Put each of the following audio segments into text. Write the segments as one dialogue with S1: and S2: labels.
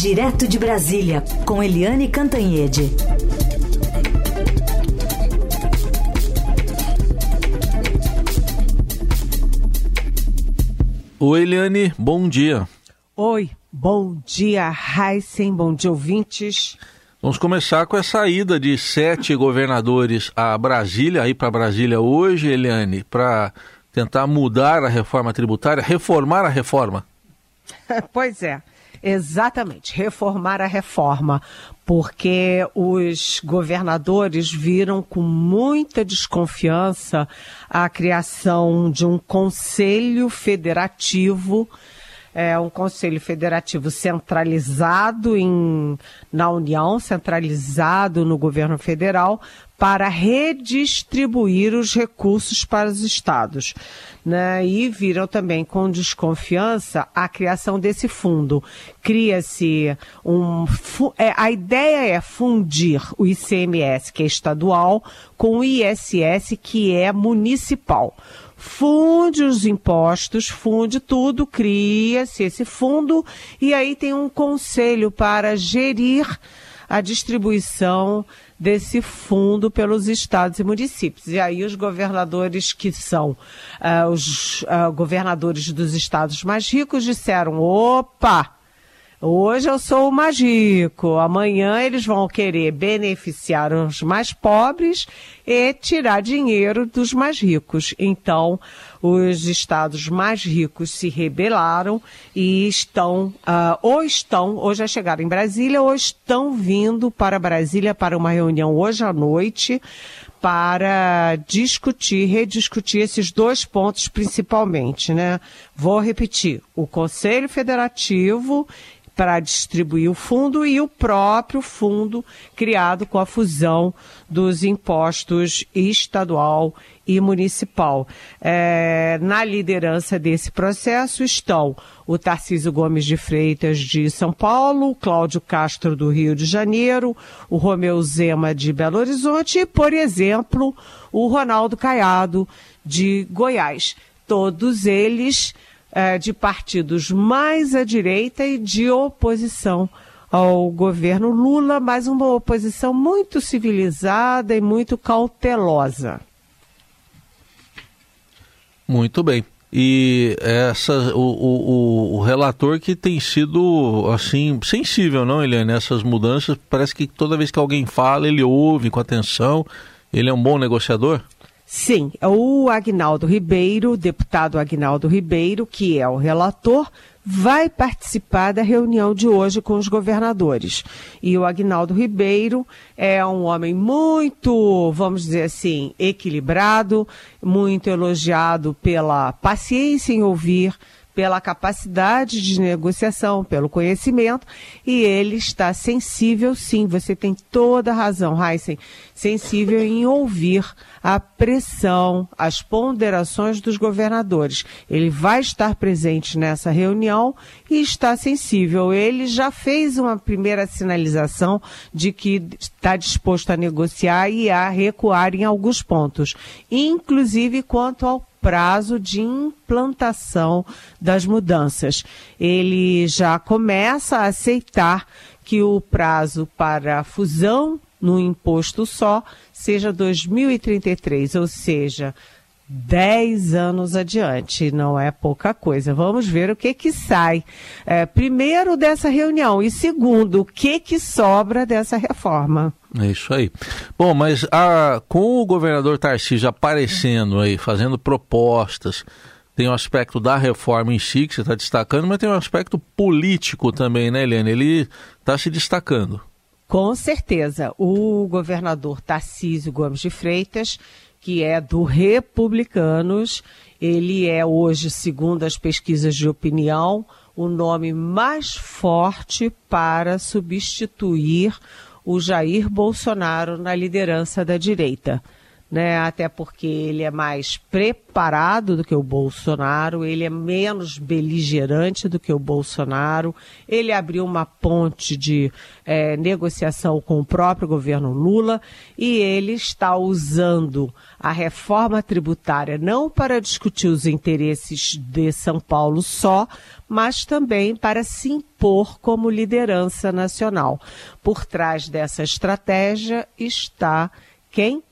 S1: Direto de Brasília, com Eliane Cantanhede.
S2: Oi, Eliane, bom dia.
S3: Oi, bom dia, Heisen, bom dia, ouvintes.
S2: Vamos começar com essa ida de sete governadores a Brasília, aí para Brasília hoje, Eliane, para tentar mudar a reforma tributária, reformar a reforma.
S3: pois é. Exatamente, reformar a reforma, porque os governadores viram com muita desconfiança a criação de um conselho federativo é um conselho federativo centralizado em, na União, centralizado no governo federal, para redistribuir os recursos para os estados. Né? E viram também com desconfiança a criação desse fundo. Cria-se um. É, a ideia é fundir o ICMS, que é estadual, com o ISS, que é municipal funde os impostos, funde tudo, cria-se esse fundo e aí tem um conselho para gerir a distribuição desse fundo pelos estados e municípios. E aí os governadores que são uh, os uh, governadores dos estados mais ricos disseram: opa! Hoje eu sou o mais rico, amanhã eles vão querer beneficiar os mais pobres e tirar dinheiro dos mais ricos. Então, os estados mais ricos se rebelaram e estão, uh, ou estão, ou já chegaram em Brasília, ou estão vindo para Brasília para uma reunião hoje à noite para discutir, rediscutir esses dois pontos principalmente, né? Vou repetir, o Conselho Federativo para distribuir o fundo e o próprio fundo criado com a fusão dos impostos estadual e municipal. É, na liderança desse processo estão o Tarcísio Gomes de Freitas de São Paulo, Cláudio Castro do Rio de Janeiro, o Romeu Zema de Belo Horizonte e, por exemplo, o Ronaldo Caiado de Goiás. Todos eles é, de partidos mais à direita e de oposição ao governo Lula, mas uma oposição muito civilizada e muito cautelosa.
S2: Muito bem. E essa, o, o, o, relator que tem sido assim sensível, não, Eliane? Essas mudanças, parece que toda vez que alguém fala, ele ouve com atenção. Ele é um bom negociador?
S3: Sim, o Agnaldo Ribeiro, deputado Agnaldo Ribeiro, que é o relator, vai participar da reunião de hoje com os governadores. E o Agnaldo Ribeiro é um homem muito, vamos dizer assim, equilibrado, muito elogiado pela paciência em ouvir pela capacidade de negociação, pelo conhecimento, e ele está sensível, sim, você tem toda a razão, Heisen, sensível em ouvir a pressão, as ponderações dos governadores. Ele vai estar presente nessa reunião e está sensível. Ele já fez uma primeira sinalização de que está disposto a negociar e a recuar em alguns pontos, inclusive quanto ao prazo de implantação das mudanças. Ele já começa a aceitar que o prazo para a fusão no imposto só seja 2033, ou seja, 10 anos adiante, não é pouca coisa. Vamos ver o que que sai, é, primeiro dessa reunião e segundo, o que que sobra dessa reforma.
S2: É isso aí. Bom, mas a, com o governador Tarcísio aparecendo aí, fazendo propostas, tem o aspecto da reforma em si que você está destacando, mas tem o aspecto político também, né, Helena? Ele está se destacando.
S3: Com certeza. O governador Tarcísio Gomes de Freitas que é do Republicanos. Ele é hoje, segundo as pesquisas de opinião, o nome mais forte para substituir o Jair Bolsonaro na liderança da direita. Né? Até porque ele é mais preparado do que o Bolsonaro, ele é menos beligerante do que o Bolsonaro, ele abriu uma ponte de é, negociação com o próprio governo Lula e ele está usando a reforma tributária não para discutir os interesses de São Paulo só, mas também para se impor como liderança nacional. Por trás dessa estratégia está quem?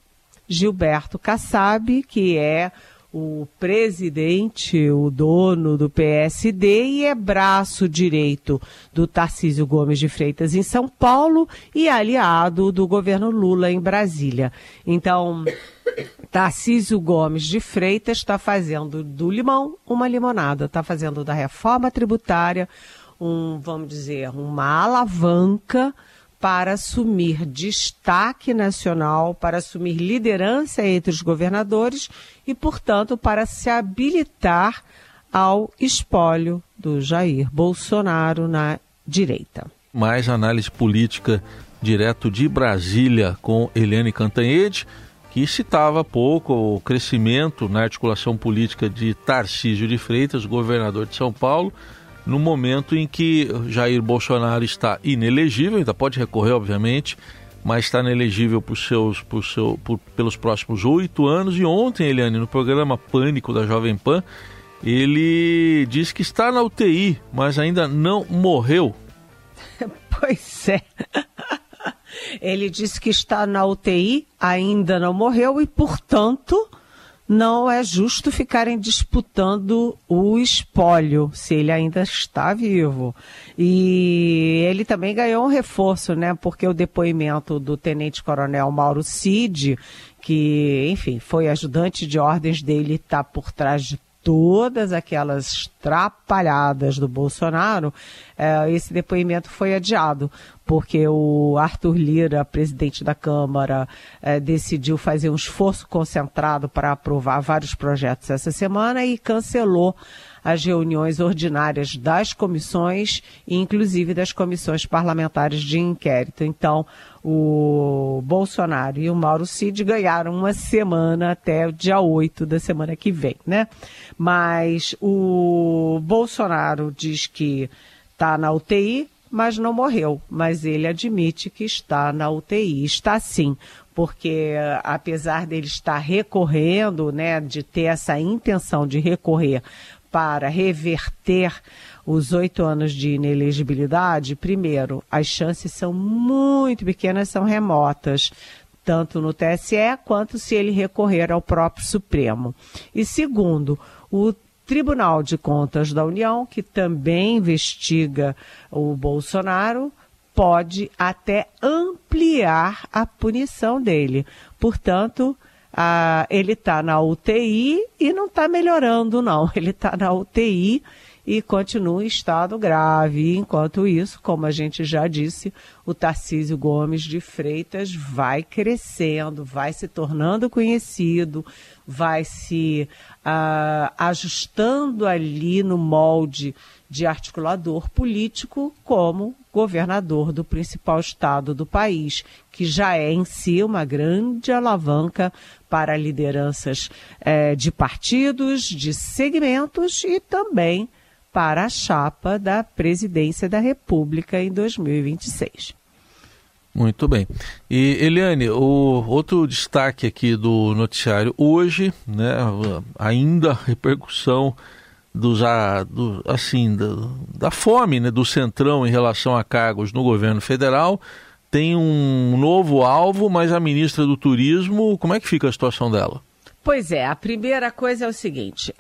S3: Gilberto Kassab, que é o presidente, o dono do PSD e é braço direito do Tarcísio Gomes de Freitas em São Paulo e aliado do governo Lula em Brasília. Então, Tarcísio Gomes de Freitas está fazendo do limão uma limonada, está fazendo da reforma tributária um, vamos dizer, uma alavanca para assumir destaque nacional, para assumir liderança entre os governadores e, portanto, para se habilitar ao espólio do Jair Bolsonaro na direita.
S2: Mais análise política direto de Brasília com Eliane Cantanhede, que citava há pouco o crescimento na articulação política de Tarcísio de Freitas, governador de São Paulo, no momento em que Jair Bolsonaro está inelegível, ainda pode recorrer, obviamente, mas está inelegível por seus, por seu, por, pelos próximos oito anos. E ontem, Eliane, no programa Pânico da Jovem Pan, ele disse que está na UTI, mas ainda não morreu.
S3: Pois é. Ele disse que está na UTI, ainda não morreu e, portanto, não é justo ficarem disputando o espólio, se ele ainda está vivo. E ele também ganhou um reforço, né? Porque o depoimento do tenente-coronel Mauro Cid, que, enfim, foi ajudante de ordens dele, está por trás de todas aquelas trapalhadas do Bolsonaro, é, esse depoimento foi adiado, porque o Arthur Lira, presidente da Câmara, é, decidiu fazer um esforço concentrado para aprovar vários projetos essa semana e cancelou as reuniões ordinárias das comissões, inclusive das comissões parlamentares de inquérito. Então, o Bolsonaro e o Mauro Cid ganharam uma semana até o dia 8 da semana que vem, né? Mas o Bolsonaro diz que está na UTI, mas não morreu. Mas ele admite que está na UTI. Está sim, porque apesar dele estar recorrendo, né, de ter essa intenção de recorrer para reverter os oito anos de inelegibilidade, primeiro, as chances são muito pequenas, são remotas, tanto no TSE quanto se ele recorrer ao próprio Supremo. E segundo, o Tribunal de Contas da União, que também investiga o Bolsonaro, pode até ampliar a punição dele. Portanto, ah, ele está na UTI e não está melhorando, não. Ele está na UTI e continua em estado grave. Enquanto isso, como a gente já disse, o Tarcísio Gomes de Freitas vai crescendo, vai se tornando conhecido, vai se uh, ajustando ali no molde de articulador político como governador do principal estado do país, que já é em si uma grande alavanca para lideranças eh, de partidos, de segmentos e também para a chapa da presidência da República em 2026.
S2: Muito bem. E Eliane, o outro destaque aqui do noticiário hoje, né, ainda repercussão dos, a, do, assim, da, da fome né, do Centrão em relação a cargos no governo federal. Tem um novo alvo, mas a ministra do Turismo, como é que fica a situação dela?
S3: Pois é, a primeira coisa é o seguinte.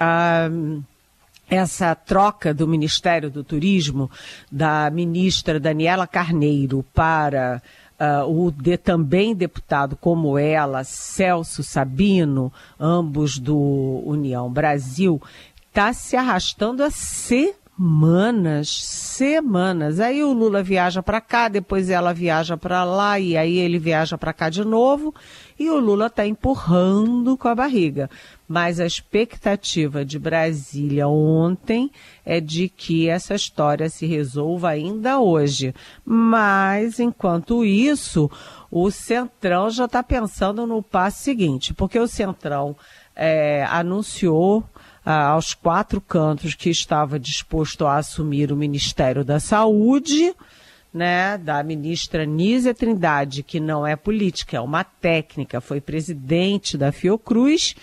S3: Essa troca do Ministério do Turismo, da ministra Daniela Carneiro, para Uh, o de, também deputado como ela, Celso Sabino, ambos do União Brasil, está se arrastando há semanas, semanas. Aí o Lula viaja para cá, depois ela viaja para lá e aí ele viaja para cá de novo e o Lula está empurrando com a barriga. Mas a expectativa de Brasília ontem é de que essa história se resolva ainda hoje. Mas enquanto isso, o Centrão já está pensando no passo seguinte, porque o Centrão é, anunciou ah, aos quatro cantos que estava disposto a assumir o Ministério da Saúde, né, da ministra Nízia Trindade, que não é política, é uma técnica, foi presidente da Fiocruz,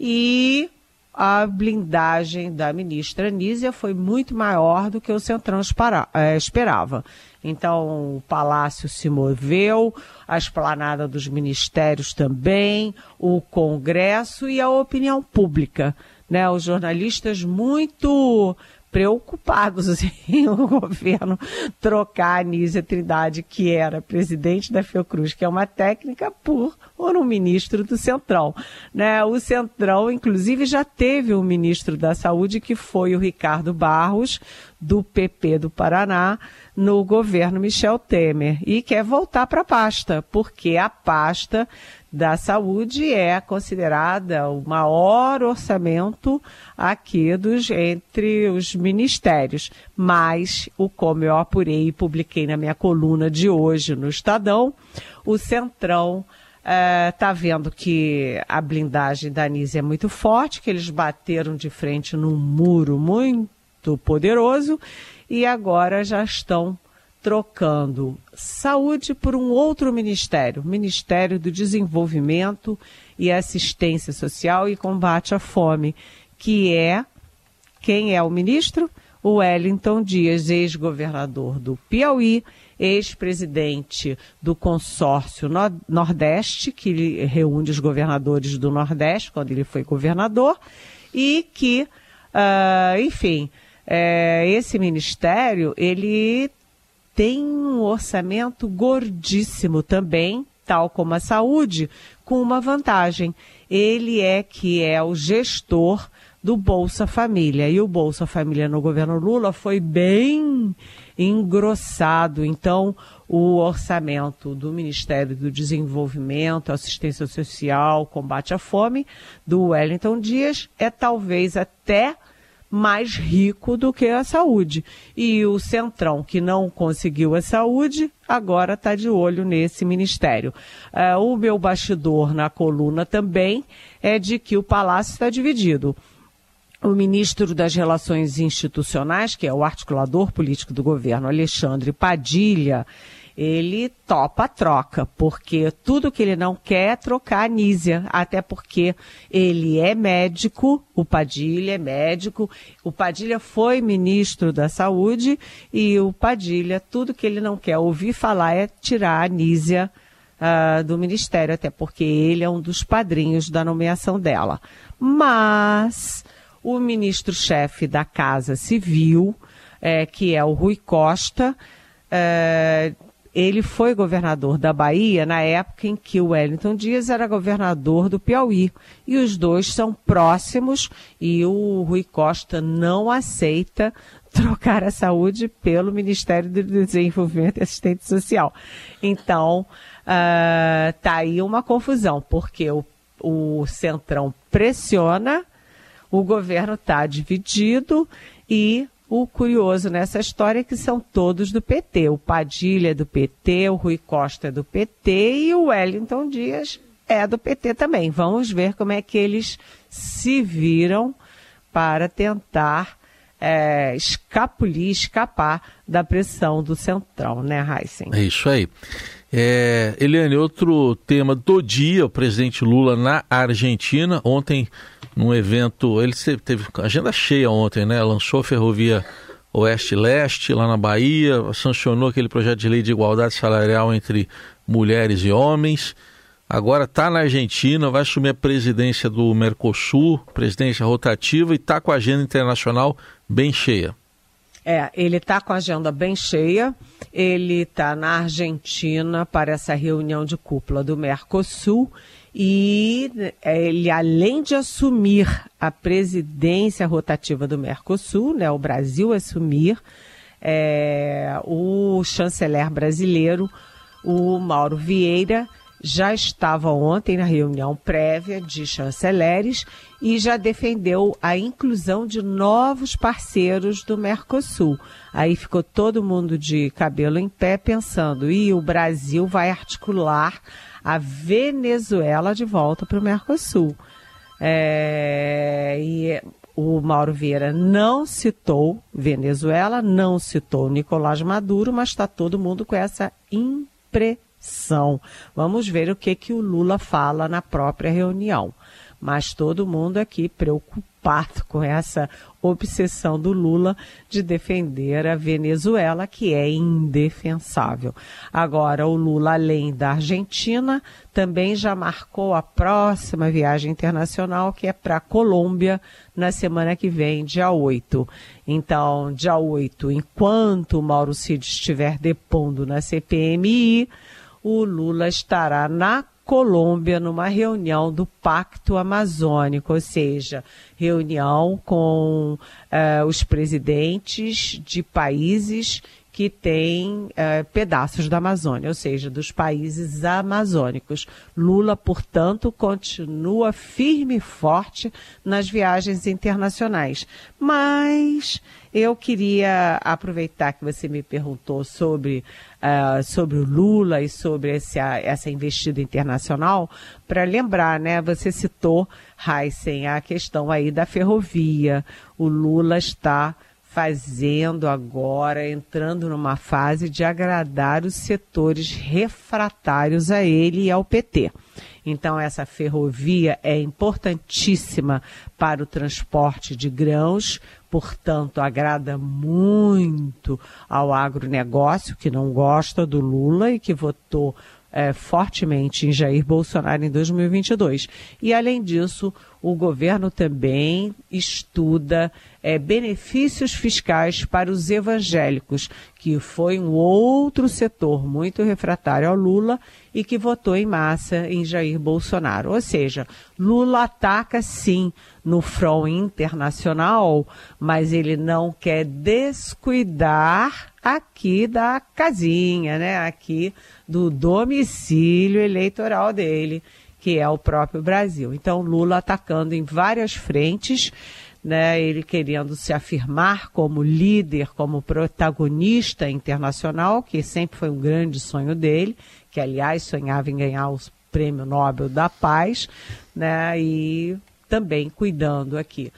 S3: e a blindagem da ministra Nízia foi muito maior do que o Centrão eh, esperava. Então, o Palácio se moveu, a esplanada dos ministérios também, o Congresso e a opinião pública né, os jornalistas muito preocupados em o governo trocar a Anísia Trindade, que era presidente da Fiocruz, que é uma técnica, por, por um ministro do Centrão. Né? O Centrão, inclusive, já teve um ministro da Saúde, que foi o Ricardo Barros, do PP do Paraná, no governo Michel Temer, e quer voltar para a pasta, porque a pasta da saúde é considerada o maior orçamento aqui dos entre os ministérios. Mas o como eu apurei e publiquei na minha coluna de hoje no Estadão, o Centrão está uh, vendo que a blindagem da Anísia é muito forte, que eles bateram de frente num muro muito poderoso e agora já estão trocando saúde por um outro ministério, Ministério do Desenvolvimento e Assistência Social e Combate à Fome, que é quem é o ministro? O Wellington Dias, ex-governador do Piauí, ex-presidente do consórcio Nordeste, que reúne os governadores do Nordeste, quando ele foi governador, e que, uh, enfim, é, esse ministério, ele tem um orçamento gordíssimo também, tal como a saúde, com uma vantagem. Ele é que é o gestor do Bolsa Família. E o Bolsa Família no governo Lula foi bem engrossado. Então, o orçamento do Ministério do Desenvolvimento, Assistência Social, Combate à Fome, do Wellington Dias, é talvez até mais rico do que a saúde. E o Centrão, que não conseguiu a saúde, agora está de olho nesse ministério. Uh, o meu bastidor na coluna também é de que o Palácio está dividido. O ministro das Relações Institucionais, que é o articulador político do governo, Alexandre Padilha, ele topa a troca, porque tudo que ele não quer é trocar a Nízia, até porque ele é médico, o Padilha é médico, o Padilha foi ministro da Saúde e o Padilha, tudo que ele não quer ouvir falar é tirar a Nízia uh, do ministério, até porque ele é um dos padrinhos da nomeação dela. Mas o ministro-chefe da Casa Civil, é, que é o Rui Costa, é, ele foi governador da Bahia na época em que o Wellington Dias era governador do Piauí. E os dois são próximos e o Rui Costa não aceita trocar a saúde pelo Ministério do Desenvolvimento e Assistente Social. Então, uh, tá aí uma confusão, porque o, o Centrão pressiona, o governo está dividido e o curioso nessa história é que são todos do PT. O Padilha é do PT, o Rui Costa é do PT e o Wellington Dias é do PT também. Vamos ver como é que eles se viram para tentar é, escapulir, escapar da pressão do Centrão, né, Heisen?
S2: É isso aí. É, Eliane, outro tema do dia, o presidente Lula na Argentina. Ontem num evento. Ele teve agenda cheia ontem, né? Lançou a ferrovia Oeste-Leste lá na Bahia, sancionou aquele projeto de lei de igualdade salarial entre mulheres e homens. Agora está na Argentina, vai assumir a presidência do Mercosul, presidência rotativa, e está com a agenda internacional bem cheia.
S3: É, ele está com a agenda bem cheia. Ele está na Argentina para essa reunião de cúpula do Mercosul E ele, além de assumir a presidência rotativa do Mercosul, né, o Brasil assumir, é, o chanceler brasileiro, o Mauro Vieira, já estava ontem na reunião prévia de chanceleres e já defendeu a inclusão de novos parceiros do Mercosul. Aí ficou todo mundo de cabelo em pé pensando, e o Brasil vai articular a Venezuela de volta para o Mercosul. É, e o Mauro Vieira não citou Venezuela, não citou Nicolás Maduro, mas está todo mundo com essa impressão são. Vamos ver o que, que o Lula fala na própria reunião. Mas todo mundo aqui preocupado com essa obsessão do Lula de defender a Venezuela, que é indefensável. Agora, o Lula, além da Argentina, também já marcou a próxima viagem internacional, que é para a Colômbia, na semana que vem, dia 8. Então, dia 8, enquanto o Mauro Cid estiver depondo na CPMI, o Lula estará na Colômbia numa reunião do Pacto Amazônico, ou seja, reunião com uh, os presidentes de países que têm uh, pedaços da Amazônia, ou seja, dos países amazônicos. Lula, portanto, continua firme e forte nas viagens internacionais. Mas eu queria aproveitar que você me perguntou sobre, uh, sobre o Lula e sobre essa, essa investida internacional, para lembrar, né? Você citou, Heisen, a questão aí da ferrovia. O Lula está fazendo agora, entrando numa fase de agradar os setores refratários a ele e ao PT. Então, essa ferrovia é importantíssima para o transporte de grãos, portanto, agrada muito ao agronegócio, que não gosta do Lula e que votou é, fortemente em Jair Bolsonaro em 2022. E, além disso, o governo também estuda é, benefícios fiscais para os evangélicos, que foi um outro setor muito refratário ao Lula e que votou em massa em Jair Bolsonaro. Ou seja, Lula ataca sim no front internacional, mas ele não quer descuidar aqui da casinha, né? Aqui do domicílio eleitoral dele, que é o próprio Brasil. Então, Lula atacando em várias frentes, né? Ele querendo se afirmar como líder, como protagonista internacional, que sempre foi um grande sonho dele, que aliás sonhava em ganhar o Prêmio Nobel da Paz, né? E também cuidando aqui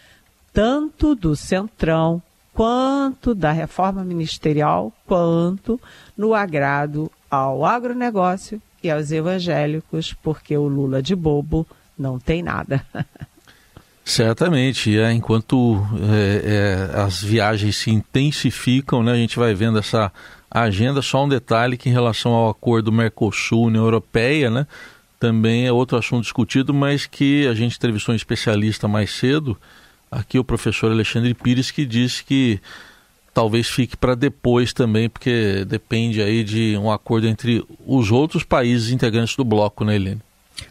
S3: tanto do Centrão quanto da reforma ministerial, quanto no agrado ao agronegócio e aos evangélicos, porque o Lula de bobo não tem nada.
S2: Certamente, é, enquanto é, é, as viagens se intensificam, né, a gente vai vendo essa agenda. Só um detalhe que em relação ao acordo Mercosul-União Europeia, né, também é outro assunto discutido, mas que a gente entrevistou um especialista mais cedo, aqui o professor Alexandre Pires, que disse que talvez fique para depois também, porque depende aí de um acordo entre os outros países integrantes do bloco, né, Helene?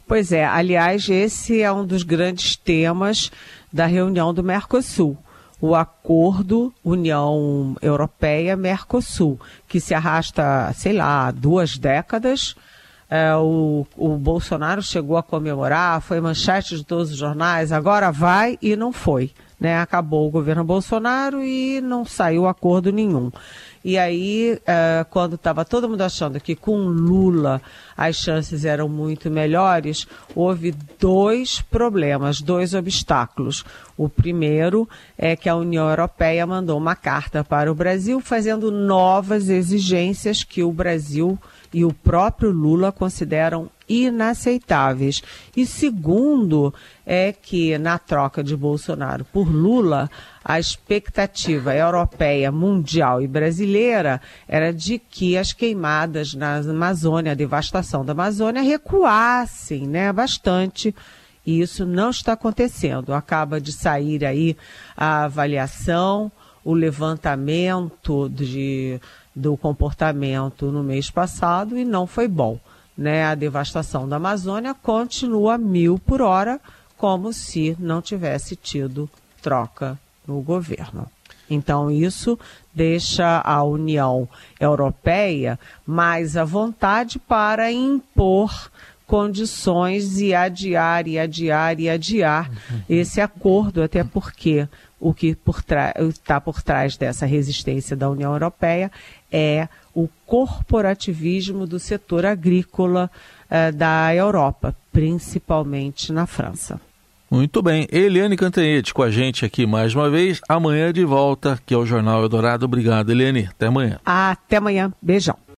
S3: Pois é, aliás, esse é um dos grandes temas da reunião do Mercosul. O acordo União Europeia-Mercosul, que se arrasta, sei lá, duas décadas, é, o, o Bolsonaro chegou a comemorar, foi manchete de todos os jornais, agora vai e não foi. Né? Acabou o governo Bolsonaro e não saiu acordo nenhum. E aí, é, quando estava todo mundo achando que com Lula as chances eram muito melhores, houve dois problemas, dois obstáculos. O primeiro é que a União Europeia mandou uma carta para o Brasil fazendo novas exigências que o Brasil e o próprio Lula consideram inaceitáveis. E segundo é que na troca de Bolsonaro por Lula, a expectativa europeia, mundial e brasileira era de que as queimadas na Amazônia, a devastação da Amazônia recuassem, né, bastante. E isso não está acontecendo. Acaba de sair aí a avaliação, o levantamento de do comportamento no mês passado e não foi bom. né, a devastação da Amazônia continua mil por hora, como se não tivesse tido troca no governo. Então, isso deixa a União Europeia mais à vontade para impor condições e adiar e adiar e adiar uhum. esse acordo, até porque o que está por trás dessa resistência da União Europeia é o corporativismo do setor agrícola uh, da Europa, principalmente na França.
S2: Muito bem. Eliane Cantanhete com a gente aqui mais uma vez. Amanhã de volta, que é o Jornal Eldorado. Obrigado, Eliane. Até amanhã.
S3: Até amanhã. Beijão.